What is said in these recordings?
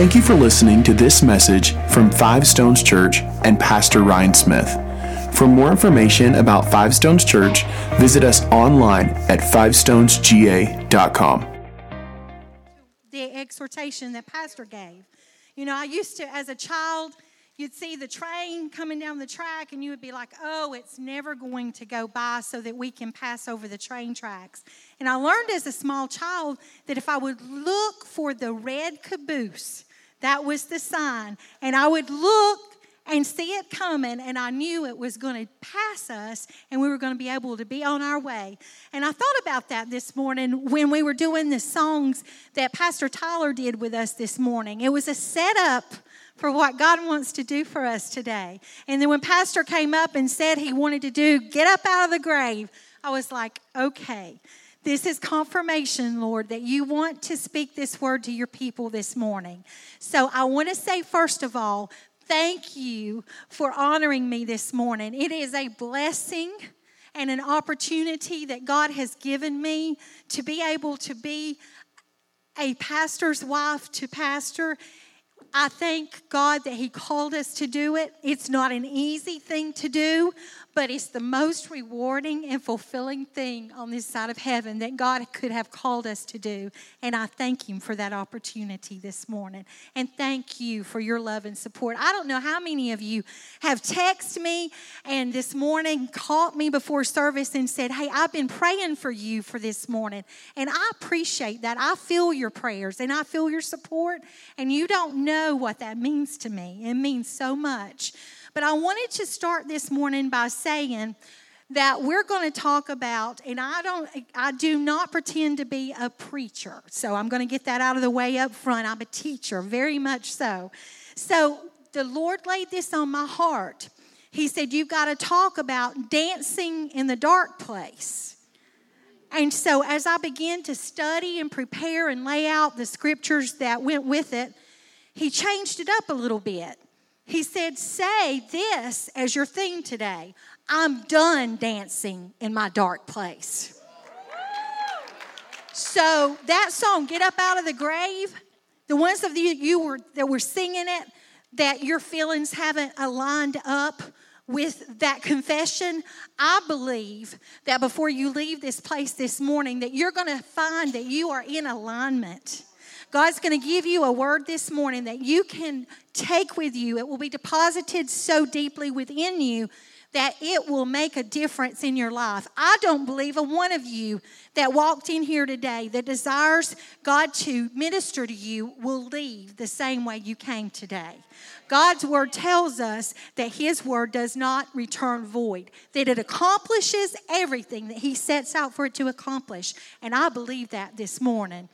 Thank you for listening to this message from Five Stones Church and Pastor Ryan Smith. For more information about Five Stones Church, visit us online at fivestonesga.com. The exhortation that Pastor gave. You know, I used to, as a child, you'd see the train coming down the track and you would be like, oh, it's never going to go by so that we can pass over the train tracks. And I learned as a small child that if I would look for the red caboose, that was the sign, and I would look and see it coming, and I knew it was going to pass us, and we were going to be able to be on our way. And I thought about that this morning when we were doing the songs that Pastor Tyler did with us this morning. It was a setup for what God wants to do for us today. And then when Pastor came up and said he wanted to do get up out of the grave, I was like, okay. This is confirmation, Lord, that you want to speak this word to your people this morning. So I want to say, first of all, thank you for honoring me this morning. It is a blessing and an opportunity that God has given me to be able to be a pastor's wife to pastor. I thank God that He called us to do it. It's not an easy thing to do, but it's the most rewarding and fulfilling thing on this side of heaven that God could have called us to do. And I thank Him for that opportunity this morning. And thank you for your love and support. I don't know how many of you have texted me and this morning called me before service and said, Hey, I've been praying for you for this morning. And I appreciate that. I feel your prayers and I feel your support. And you don't know what that means to me. It means so much. But I wanted to start this morning by saying that we're going to talk about and I don't I do not pretend to be a preacher. So I'm going to get that out of the way up front. I'm a teacher, very much so. So the Lord laid this on my heart. He said you've got to talk about dancing in the dark place. And so as I began to study and prepare and lay out the scriptures that went with it, he changed it up a little bit. He said, Say this as your theme today I'm done dancing in my dark place. So that song, Get Up Out of the Grave, the ones of you, you were, that were singing it, that your feelings haven't aligned up with that confession, I believe that before you leave this place this morning, that you're going to find that you are in alignment God's going to give you a word this morning that you can take with you. It will be deposited so deeply within you that it will make a difference in your life. I don't believe a one of you that walked in here today that desires God to minister to you will leave the same way you came today. God's word tells us that his word does not return void, that it accomplishes everything that he sets out for it to accomplish. And I believe that this morning.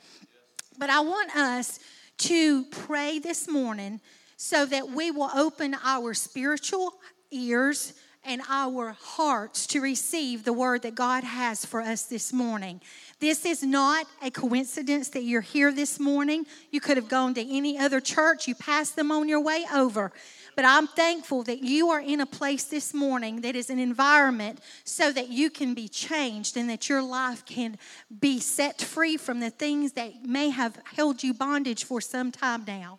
But I want us to pray this morning so that we will open our spiritual ears and our hearts to receive the word that God has for us this morning. This is not a coincidence that you're here this morning. You could have gone to any other church, you passed them on your way over. But I'm thankful that you are in a place this morning that is an environment so that you can be changed and that your life can be set free from the things that may have held you bondage for some time now.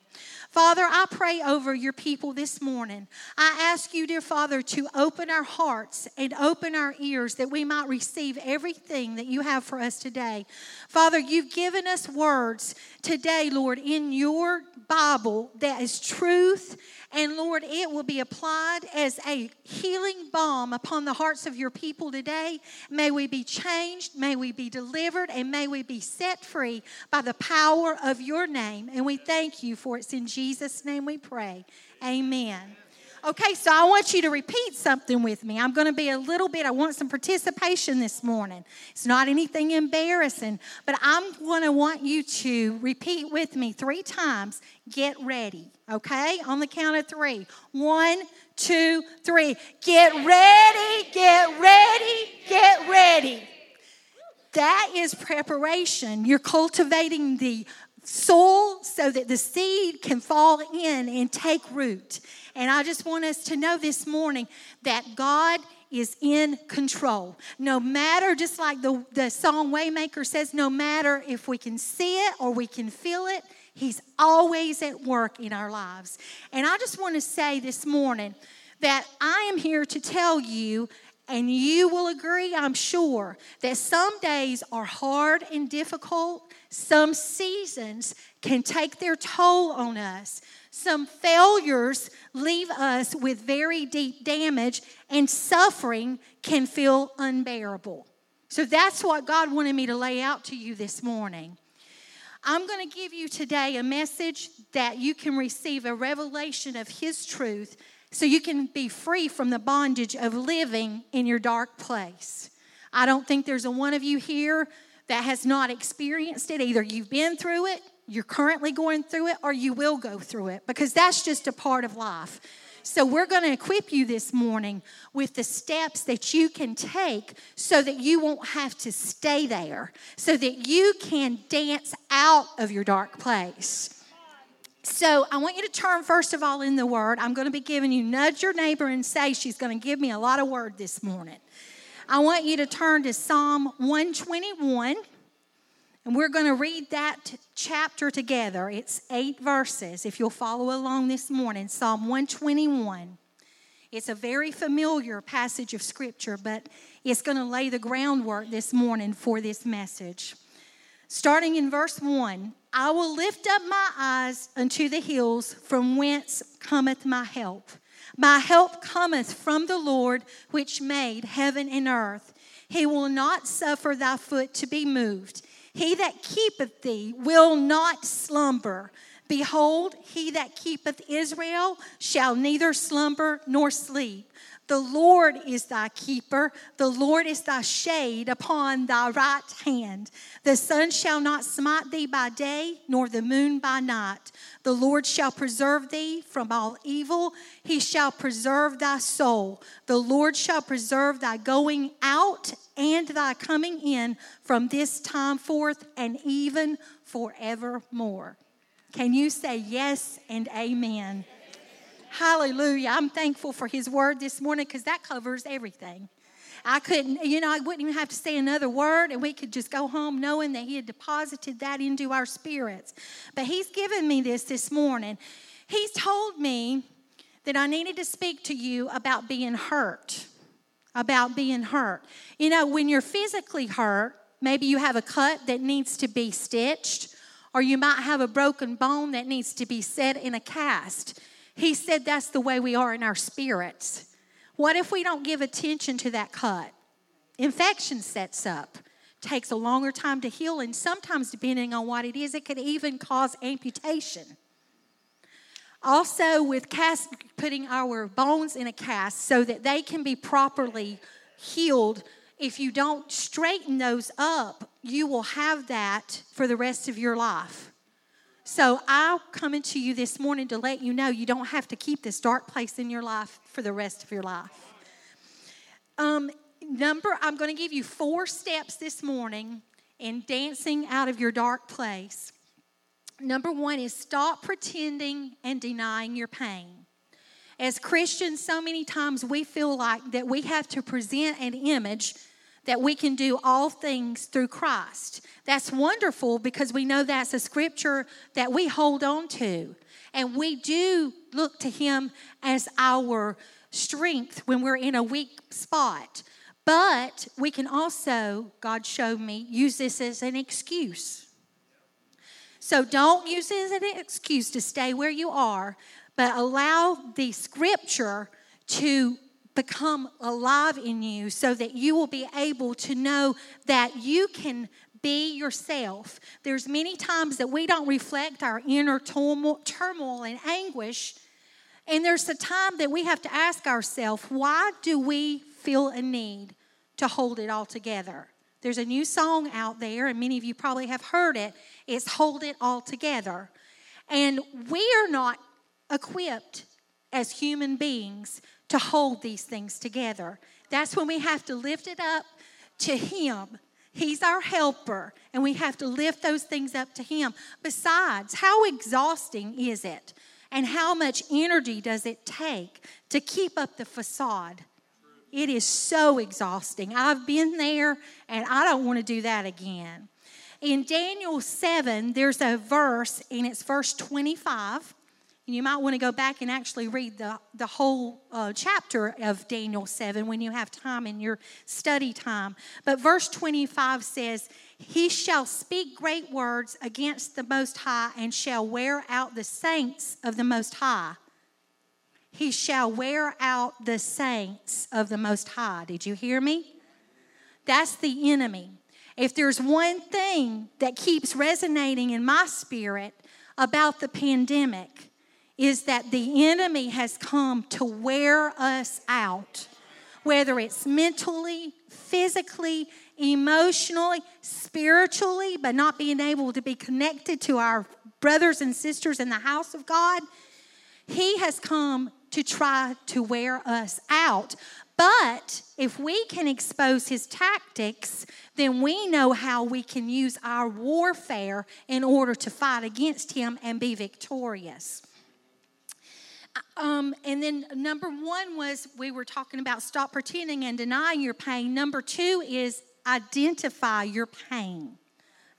Father, I pray over your people this morning. I ask you, dear Father, to open our hearts and open our ears that we might receive everything that you have for us today. Father, you've given us words today, Lord, in your Bible that is truth and Lord, it will be applied as a healing balm upon the hearts of your people today. May we be changed, may we be delivered, and may we be set free by the power of your name. And we thank you for it's in Jesus' name we pray. Amen. Okay, so I want you to repeat something with me. I'm going to be a little bit, I want some participation this morning. It's not anything embarrassing, but I'm going to want you to repeat with me three times get ready, okay? On the count of three. One, two, three. Get ready, get ready, get ready. That is preparation. You're cultivating the soil so that the seed can fall in and take root. And I just want us to know this morning that God is in control. No matter, just like the, the song Waymaker says, no matter if we can see it or we can feel it, He's always at work in our lives. And I just want to say this morning that I am here to tell you and you will agree, I'm sure, that some days are hard and difficult. Some seasons can take their toll on us. Some failures leave us with very deep damage, and suffering can feel unbearable. So that's what God wanted me to lay out to you this morning. I'm going to give you today a message that you can receive a revelation of His truth so you can be free from the bondage of living in your dark place. I don't think there's a one of you here that has not experienced it. Either you've been through it, you're currently going through it, or you will go through it because that's just a part of life. So, we're going to equip you this morning with the steps that you can take so that you won't have to stay there, so that you can dance out of your dark place. So I want you to turn first of all in the word. I'm going to be giving you nudge your neighbor and say she's going to give me a lot of word this morning. I want you to turn to Psalm 121 and we're going to read that chapter together. It's 8 verses if you'll follow along this morning. Psalm 121. It's a very familiar passage of scripture, but it's going to lay the groundwork this morning for this message. Starting in verse 1 I will lift up my eyes unto the hills, from whence cometh my help. My help cometh from the Lord, which made heaven and earth. He will not suffer thy foot to be moved. He that keepeth thee will not slumber. Behold, he that keepeth Israel shall neither slumber nor sleep. The Lord is thy keeper. The Lord is thy shade upon thy right hand. The sun shall not smite thee by day, nor the moon by night. The Lord shall preserve thee from all evil. He shall preserve thy soul. The Lord shall preserve thy going out and thy coming in from this time forth and even forevermore. Can you say yes and amen? Hallelujah. I'm thankful for his word this morning because that covers everything. I couldn't, you know, I wouldn't even have to say another word and we could just go home knowing that he had deposited that into our spirits. But he's given me this this morning. He's told me that I needed to speak to you about being hurt. About being hurt. You know, when you're physically hurt, maybe you have a cut that needs to be stitched, or you might have a broken bone that needs to be set in a cast. He said that's the way we are in our spirits. What if we don't give attention to that cut? Infection sets up, takes a longer time to heal, and sometimes, depending on what it is, it could even cause amputation. Also, with cast, putting our bones in a cast so that they can be properly healed, if you don't straighten those up, you will have that for the rest of your life. So I'm coming to you this morning to let you know you don't have to keep this dark place in your life for the rest of your life. Um, number, I'm going to give you four steps this morning in dancing out of your dark place. Number one is stop pretending and denying your pain. As Christians, so many times we feel like that we have to present an image that we can do all things through Christ. That's wonderful because we know that's a scripture that we hold on to. And we do look to Him as our strength when we're in a weak spot. But we can also, God showed me, use this as an excuse. So don't use it as an excuse to stay where you are, but allow the scripture to become alive in you so that you will be able to know that you can be yourself. There's many times that we don't reflect our inner turmoil, and anguish. And there's a time that we have to ask ourselves, why do we feel a need to hold it all together? There's a new song out there, and many of you probably have heard it. It's Hold It All Together. And we are not equipped as human beings to hold these things together. That's when we have to lift it up to Him. He's our helper, and we have to lift those things up to Him. Besides, how exhausting is it? And how much energy does it take to keep up the facade? It is so exhausting. I've been there and I don't want to do that again. In Daniel 7, there's a verse, and it's verse 25. And you might want to go back and actually read the, the whole uh, chapter of Daniel 7 when you have time in your study time. But verse 25 says, He shall speak great words against the Most High and shall wear out the saints of the Most High. He shall wear out the saints of the Most High. Did you hear me? That's the enemy. If there's one thing that keeps resonating in my spirit about the pandemic, is that the enemy has come to wear us out, whether it's mentally, physically, emotionally, spiritually, but not being able to be connected to our brothers and sisters in the house of God. He has come to try to wear us out. But if we can expose his tactics, then we know how we can use our warfare in order to fight against him and be victorious. Um, and then number one was we were talking about stop pretending and denying your pain. Number two is identify your pain.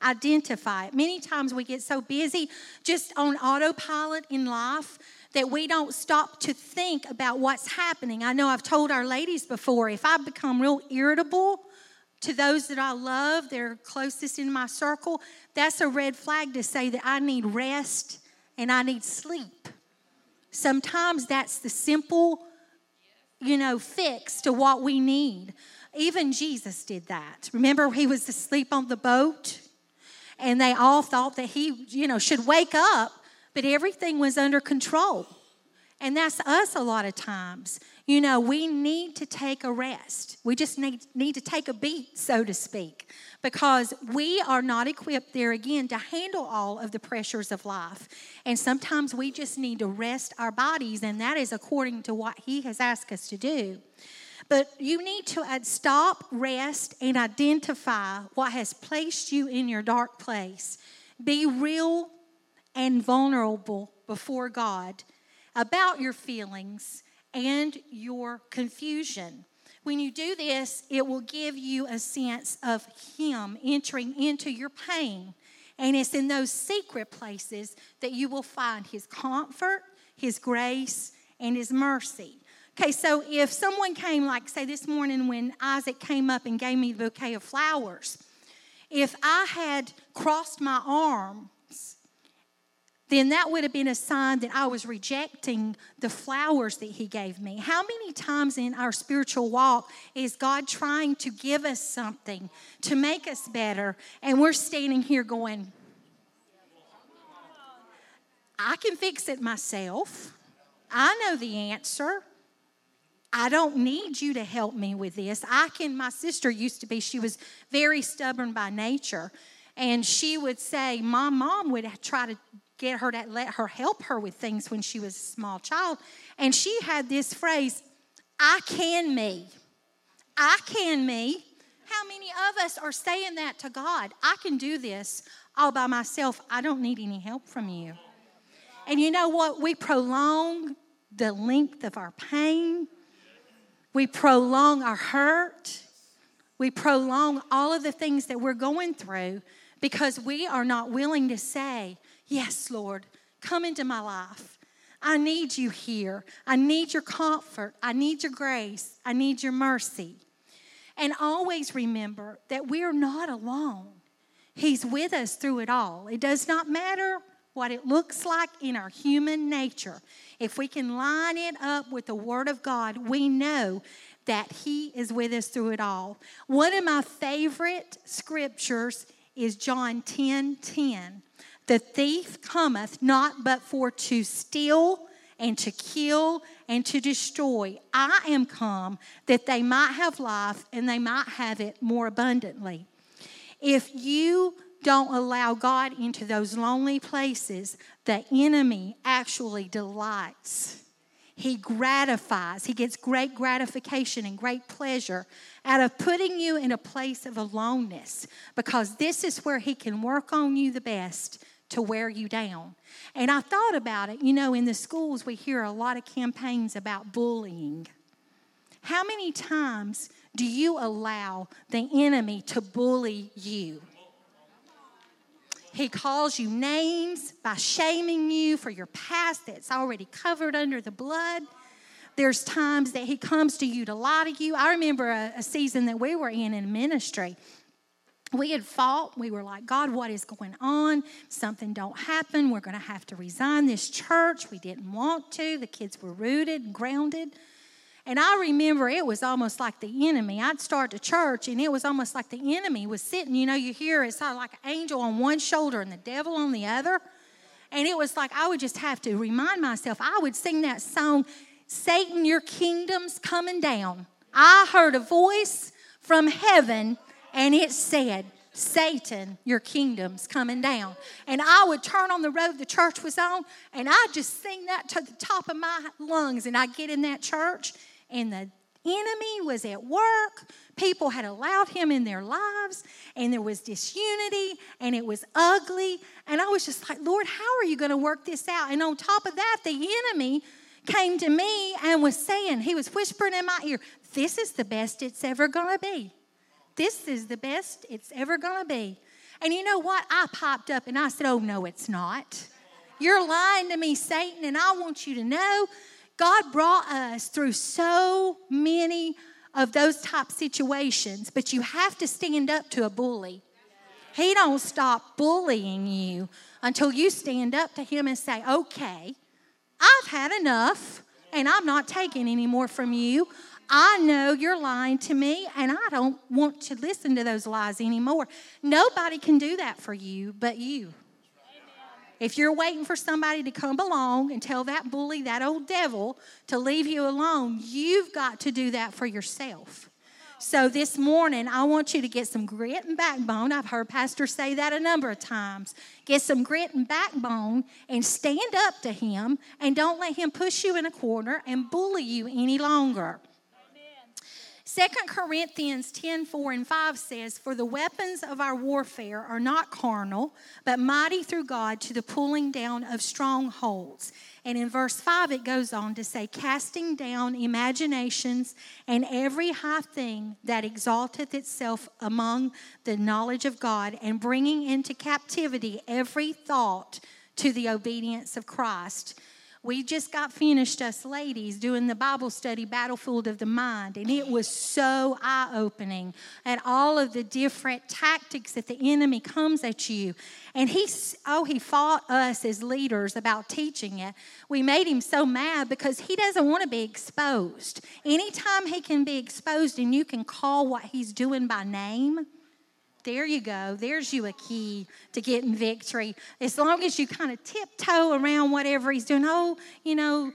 Identify it. Many times we get so busy just on autopilot in life that we don't stop to think about what's happening. I know I've told our ladies before if I become real irritable to those that I love, they're closest in my circle, that's a red flag to say that I need rest and I need sleep. Sometimes that's the simple, you know, fix to what we need. Even Jesus did that. Remember, he was asleep on the boat, and they all thought that he, you know, should wake up but everything was under control. And that's us a lot of times. You know, we need to take a rest. We just need, need to take a beat, so to speak, because we are not equipped there again to handle all of the pressures of life. And sometimes we just need to rest our bodies, and that is according to what He has asked us to do. But you need to uh, stop, rest, and identify what has placed you in your dark place. Be real and vulnerable before God about your feelings and your confusion. When you do this, it will give you a sense of Him entering into your pain. And it's in those secret places that you will find His comfort, His grace, and His mercy. Okay, so if someone came, like, say, this morning when Isaac came up and gave me the bouquet of flowers, if I had crossed my arm then that would have been a sign that I was rejecting the flowers that He gave me. How many times in our spiritual walk is God trying to give us something to make us better, and we're standing here going, I can fix it myself. I know the answer. I don't need you to help me with this. I can, my sister used to be, she was very stubborn by nature. And she would say, My mom would try to get her to let her help her with things when she was a small child. And she had this phrase, I can me. I can me. How many of us are saying that to God? I can do this all by myself. I don't need any help from you. And you know what? We prolong the length of our pain, we prolong our hurt, we prolong all of the things that we're going through because we are not willing to say, Yes, Lord, come into my life. I need you here. I need your comfort. I need your grace. I need your mercy. And always remember that we're not alone. He's with us through it all. It does not matter what it looks like in our human nature. If we can line it up with the Word of God, we know that He is with us through it all. One of my favorite scriptures is John 10 10. The thief cometh not but for to steal and to kill and to destroy. I am come that they might have life and they might have it more abundantly. If you don't allow God into those lonely places, the enemy actually delights. He gratifies, he gets great gratification and great pleasure out of putting you in a place of aloneness because this is where he can work on you the best to wear you down. And I thought about it. You know, in the schools, we hear a lot of campaigns about bullying. How many times do you allow the enemy to bully you? He calls you names by shaming you for your past that's already covered under the blood. There's times that he comes to you to lie to you. I remember a, a season that we were in in ministry we had fought. We were like god what is going on? Something don't happen. We're going to have to resign this church. We didn't want to. The kids were rooted grounded. And i remember it was almost like the enemy. I'd start the church and it was almost like the enemy was sitting you know you hear it's like an angel on one shoulder and the devil on the other. And it was like i would just have to remind myself i would sing that song satan your kingdom's coming down. I heard a voice from heaven and it said, Satan, your kingdom's coming down. And I would turn on the road the church was on, and I'd just sing that to the top of my lungs. And I'd get in that church, and the enemy was at work. People had allowed him in their lives, and there was disunity, and it was ugly. And I was just like, Lord, how are you going to work this out? And on top of that, the enemy came to me and was saying, he was whispering in my ear, This is the best it's ever going to be this is the best it's ever going to be. And you know what? I popped up and I said, Oh, no, it's not. You're lying to me, Satan, and I want you to know God brought us through so many of those type situations, but you have to stand up to a bully. He don't stop bullying you until you stand up to him and say, "Okay, I've had enough and I'm not taking any more from you. I know you're lying to me, and I don't want to listen to those lies anymore. Nobody can do that for you but you. If you're waiting for somebody to come along and tell that bully, that old devil, to leave you alone, you've got to do that for yourself. So this morning, I want you to get some grit and backbone. I've heard pastors say that a number of times. Get some grit and backbone and stand up to him and don't let him push you in a corner and bully you any longer. Second Corinthians 10 4 and 5 says, For the weapons of our warfare are not carnal, but mighty through God to the pulling down of strongholds. And in verse 5, it goes on to say, Casting down imaginations and every high thing that exalteth itself among the knowledge of God, and bringing into captivity every thought to the obedience of Christ. We just got finished, us ladies, doing the Bible study, Battlefield of the Mind, and it was so eye opening at all of the different tactics that the enemy comes at you. And he, oh, he fought us as leaders about teaching it. We made him so mad because he doesn't want to be exposed. Anytime he can be exposed and you can call what he's doing by name, there you go. There's you a key to getting victory. As long as you kind of tiptoe around whatever he's doing. Oh, you know,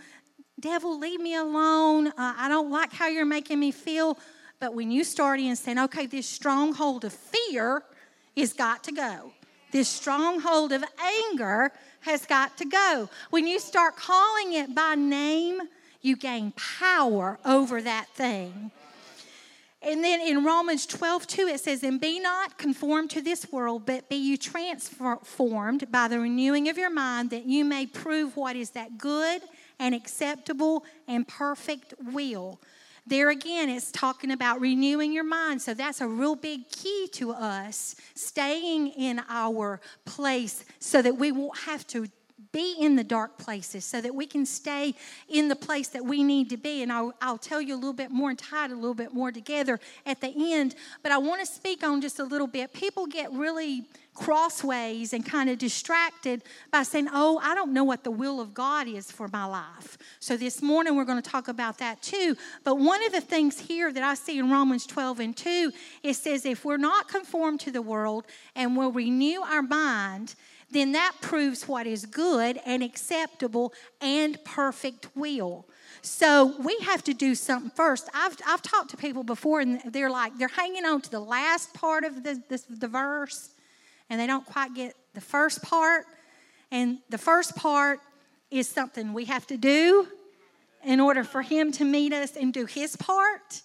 devil, leave me alone. Uh, I don't like how you're making me feel. But when you start in saying, okay, this stronghold of fear has got to go. This stronghold of anger has got to go. When you start calling it by name, you gain power over that thing. And then in Romans 12, 2, it says, And be not conformed to this world, but be you transformed by the renewing of your mind, that you may prove what is that good and acceptable and perfect will. There again, it's talking about renewing your mind. So that's a real big key to us, staying in our place so that we won't have to be in the dark places so that we can stay in the place that we need to be. And I'll, I'll tell you a little bit more and tie it a little bit more together at the end. But I want to speak on just a little bit. People get really crossways and kind of distracted by saying, Oh, I don't know what the will of God is for my life. So this morning we're going to talk about that too. But one of the things here that I see in Romans 12 and 2, it says, If we're not conformed to the world and we'll renew our mind, then that proves what is good and acceptable and perfect will. So we have to do something first. I've, I've talked to people before, and they're like, they're hanging on to the last part of the, the, the verse, and they don't quite get the first part. And the first part is something we have to do in order for Him to meet us and do His part.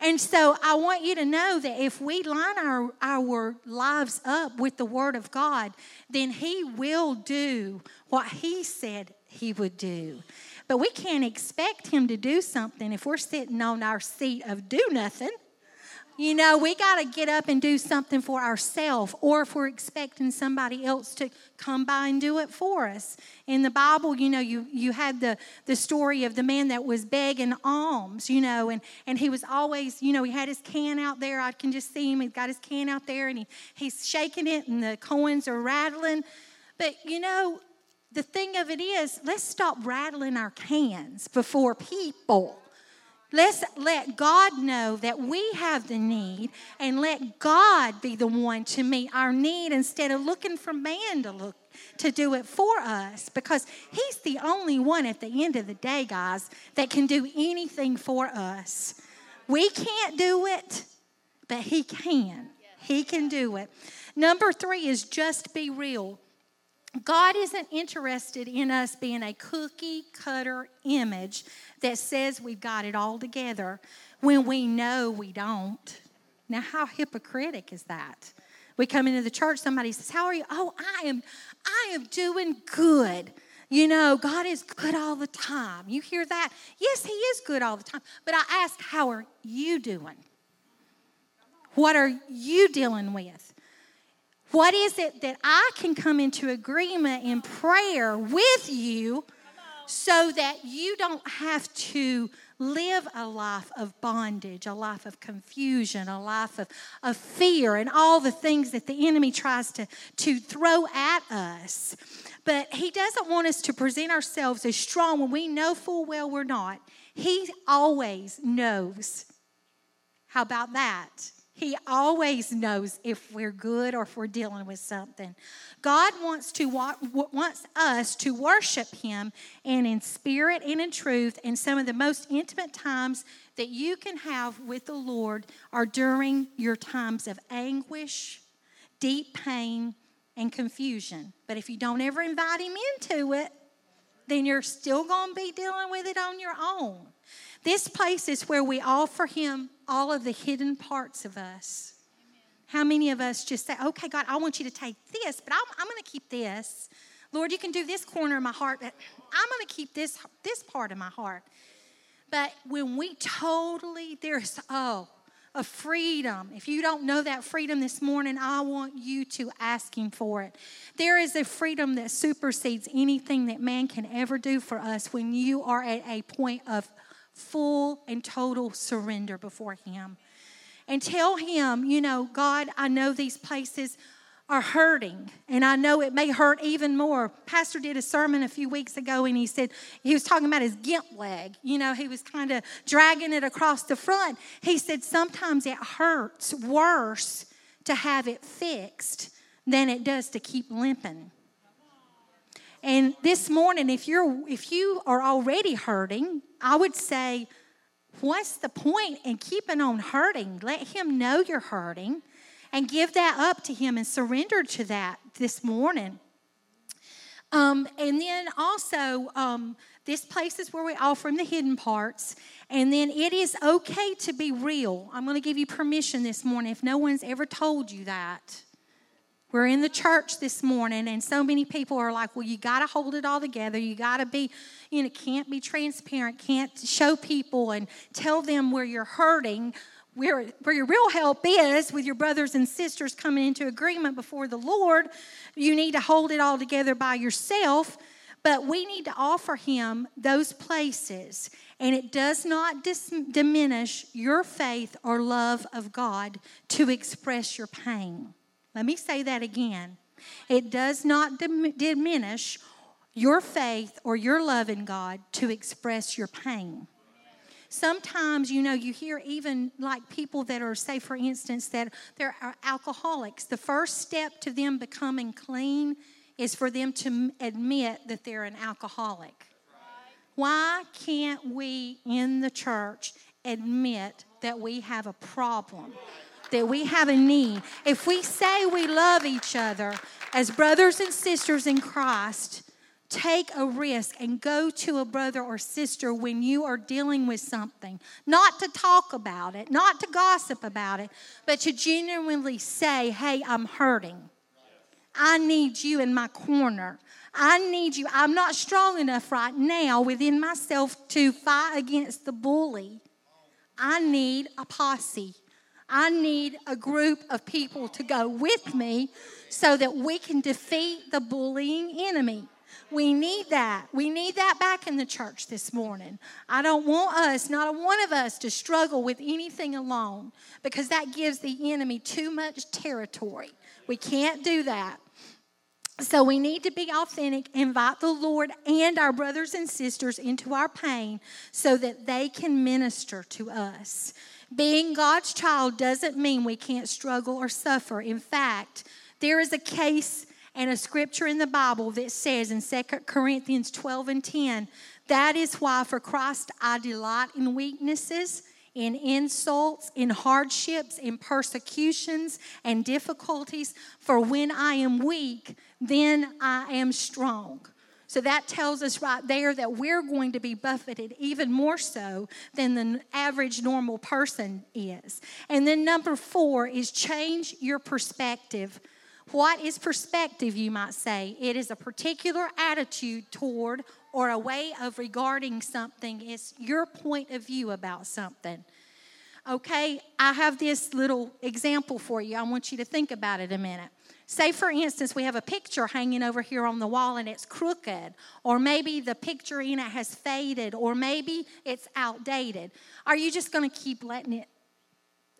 And so I want you to know that if we line our, our lives up with the Word of God, then He will do what He said He would do. But we can't expect Him to do something if we're sitting on our seat of do nothing. You know, we got to get up and do something for ourselves, or if we're expecting somebody else to come by and do it for us. In the Bible, you know, you, you had the, the story of the man that was begging alms, you know, and, and he was always, you know, he had his can out there. I can just see him. He's got his can out there and he, he's shaking it, and the coins are rattling. But, you know, the thing of it is, let's stop rattling our cans before people. Let's let God know that we have the need and let God be the one to meet our need instead of looking for man to look to do it for us because he's the only one at the end of the day, guys, that can do anything for us. We can't do it, but he can. He can do it. Number 3 is just be real. God isn't interested in us being a cookie cutter image that says we've got it all together when we know we don't. Now, how hypocritic is that? We come into the church, somebody says, How are you? Oh, I am, I am doing good. You know, God is good all the time. You hear that? Yes, He is good all the time. But I ask, How are you doing? What are you dealing with? What is it that I can come into agreement in prayer with you so that you don't have to live a life of bondage, a life of confusion, a life of, of fear, and all the things that the enemy tries to, to throw at us. But he doesn't want us to present ourselves as strong when we know full well we're not. He always knows. How about that? He always knows if we're good or if we're dealing with something. God wants to wants us to worship him and in spirit and in truth and some of the most intimate times that you can have with the Lord are during your times of anguish, deep pain, and confusion. But if you don't ever invite him into it, then you're still going to be dealing with it on your own. This place is where we offer Him all of the hidden parts of us. How many of us just say, okay, God, I want you to take this, but I'm, I'm going to keep this. Lord, you can do this corner of my heart, but I'm going to keep this, this part of my heart. But when we totally, there's, oh, a freedom. If you don't know that freedom this morning, I want you to ask Him for it. There is a freedom that supersedes anything that man can ever do for us when you are at a point of full and total surrender before Him. And tell Him, you know, God, I know these places are hurting, and I know it may hurt even more. Pastor did a sermon a few weeks ago, and he said he was talking about his gimp leg. You know, he was kind of dragging it across the front. He said sometimes it hurts worse to have it fixed than it does to keep limping. And this morning, if you're if you are already hurting, I would say, what's the point in keeping on hurting? Let him know you're hurting and give that up to him and surrender to that this morning. Um, and then also, um, this place is where we offer him the hidden parts. And then it is okay to be real. I'm going to give you permission this morning if no one's ever told you that. We're in the church this morning, and so many people are like, well, you got to hold it all together. You got to be, you know, can't be transparent, can't show people and tell them where you're hurting, where, where your real help is with your brothers and sisters coming into agreement before the Lord. You need to hold it all together by yourself, but we need to offer Him those places. And it does not dis- diminish your faith or love of God to express your pain. Let me say that again. It does not dim- diminish your faith or your love in God to express your pain. Sometimes, you know, you hear even like people that are, say, for instance, that they're uh, alcoholics. The first step to them becoming clean is for them to admit that they're an alcoholic. Why can't we in the church admit that we have a problem? That we have a need. If we say we love each other as brothers and sisters in Christ, take a risk and go to a brother or sister when you are dealing with something. Not to talk about it, not to gossip about it, but to genuinely say, hey, I'm hurting. I need you in my corner. I need you. I'm not strong enough right now within myself to fight against the bully. I need a posse. I need a group of people to go with me so that we can defeat the bullying enemy. We need that. We need that back in the church this morning. I don't want us, not one of us, to struggle with anything alone because that gives the enemy too much territory. We can't do that. So we need to be authentic, invite the Lord and our brothers and sisters into our pain so that they can minister to us. Being God's child doesn't mean we can't struggle or suffer. In fact, there is a case and a scripture in the Bible that says in 2 Corinthians 12 and 10, that is why for Christ I delight in weaknesses, in insults, in hardships, in persecutions and difficulties. For when I am weak, then I am strong. So that tells us right there that we're going to be buffeted even more so than the average normal person is. And then number four is change your perspective. What is perspective, you might say? It is a particular attitude toward or a way of regarding something. It's your point of view about something. Okay, I have this little example for you. I want you to think about it a minute. Say, for instance, we have a picture hanging over here on the wall and it's crooked, or maybe the picture in it has faded, or maybe it's outdated. Are you just going to keep letting it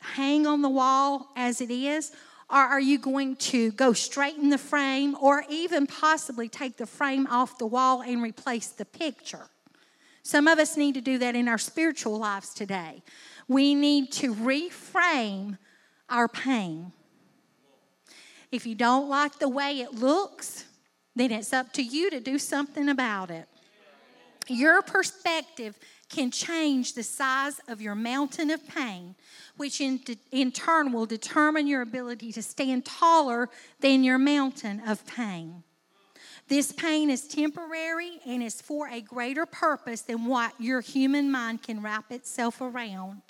hang on the wall as it is? Or are you going to go straighten the frame, or even possibly take the frame off the wall and replace the picture? Some of us need to do that in our spiritual lives today. We need to reframe our pain. If you don't like the way it looks, then it's up to you to do something about it. Your perspective can change the size of your mountain of pain, which in, in turn will determine your ability to stand taller than your mountain of pain. This pain is temporary and is for a greater purpose than what your human mind can wrap itself around.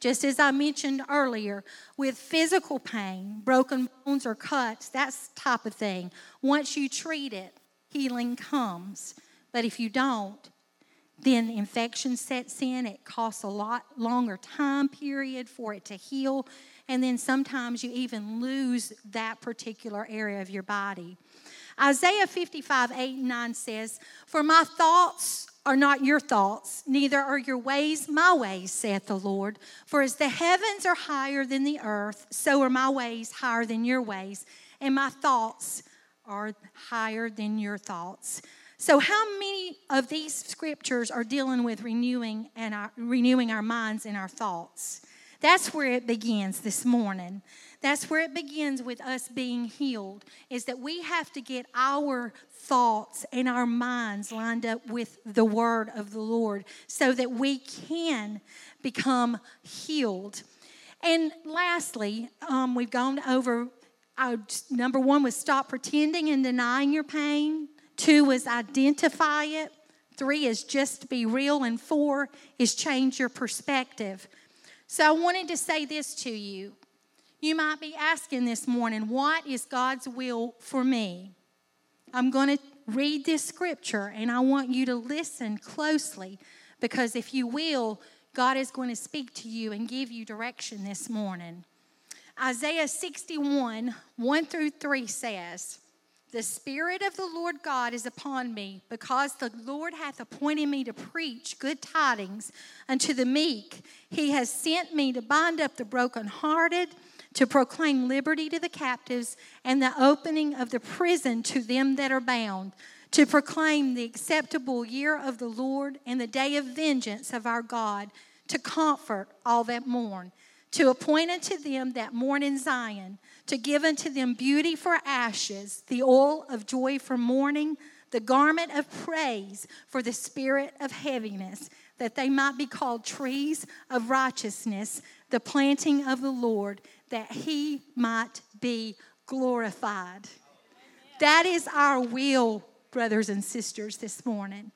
Just as I mentioned earlier, with physical pain, broken bones or cuts, that's type of thing. Once you treat it, healing comes. But if you don't, then infection sets in. It costs a lot longer time period for it to heal. And then sometimes you even lose that particular area of your body. Isaiah 55, 8 and 9 says, For my thoughts are not your thoughts, neither are your ways my ways, saith the Lord. For as the heavens are higher than the earth, so are my ways higher than your ways, and my thoughts are higher than your thoughts. So, how many of these scriptures are dealing with renewing and our, renewing our minds and our thoughts? That's where it begins this morning. That's where it begins with us being healed, is that we have to get our thoughts and our minds lined up with the word of the Lord so that we can become healed. And lastly, um, we've gone over number one was stop pretending and denying your pain, two was identify it, three is just be real, and four is change your perspective. So I wanted to say this to you. You might be asking this morning, what is God's will for me? I'm going to read this scripture and I want you to listen closely because if you will, God is going to speak to you and give you direction this morning. Isaiah 61, 1 through 3 says, The Spirit of the Lord God is upon me, because the Lord hath appointed me to preach good tidings unto the meek. He has sent me to bind up the brokenhearted to proclaim liberty to the captives and the opening of the prison to them that are bound, to proclaim the acceptable year of the Lord and the day of vengeance of our God, to comfort all that mourn, to appoint unto them that mourn in Zion, to give unto them beauty for ashes, the oil of joy for mourning, the garment of praise for the spirit of heaviness, that they might be called trees of righteousness, the planting of the Lord that he might be glorified. That is our will brothers and sisters, this morning.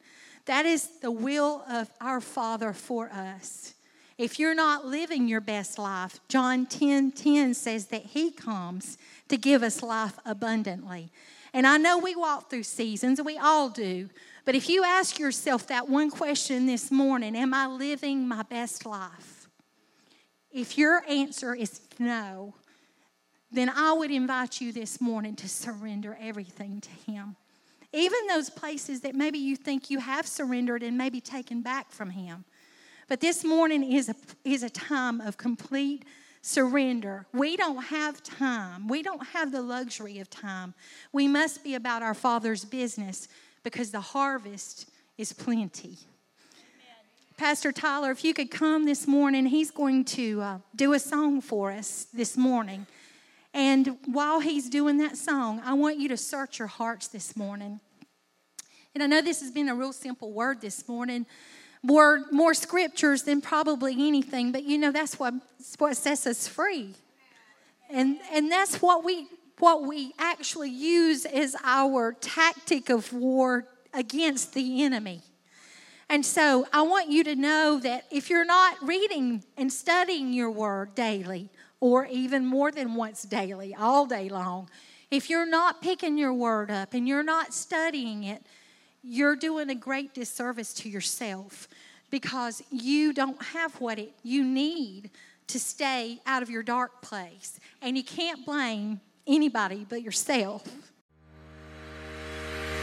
That is the will of our Father for us. If you're not living your best life, John 10 10 says that He comes to give us life abundantly. And I know we walk through seasons, we all do. But if you ask yourself that one question this morning, Am I living my best life? If your answer is no, then I would invite you this morning to surrender everything to Him. Even those places that maybe you think you have surrendered and maybe taken back from Him. But this morning is a, is a time of complete surrender. We don't have time. We don't have the luxury of time. We must be about our Father's business because the harvest is plenty. Pastor Tyler, if you could come this morning, he's going to uh, do a song for us this morning. And while he's doing that song, I want you to search your hearts this morning. And I know this has been a real simple word this morning, more, more scriptures than probably anything, but you know, that's what, what sets us free. And, and that's what we, what we actually use as our tactic of war against the enemy. And so I want you to know that if you're not reading and studying your word daily, or even more than once daily, all day long, if you're not picking your word up and you're not studying it, you're doing a great disservice to yourself because you don't have what it, you need to stay out of your dark place. And you can't blame anybody but yourself.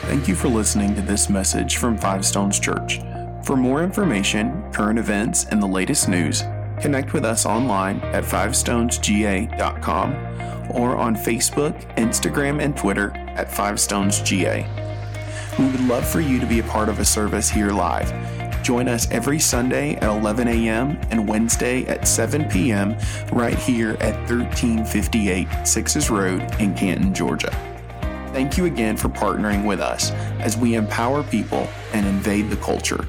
Thank you for listening to this message from Five Stones Church. For more information, current events, and the latest news, connect with us online at fivestonesga.com or on Facebook, Instagram, and Twitter at fivestonesga. We would love for you to be a part of a service here live. Join us every Sunday at 11 a.m. and Wednesday at 7 p.m. right here at 1358 Sixes Road in Canton, Georgia. Thank you again for partnering with us as we empower people and invade the culture.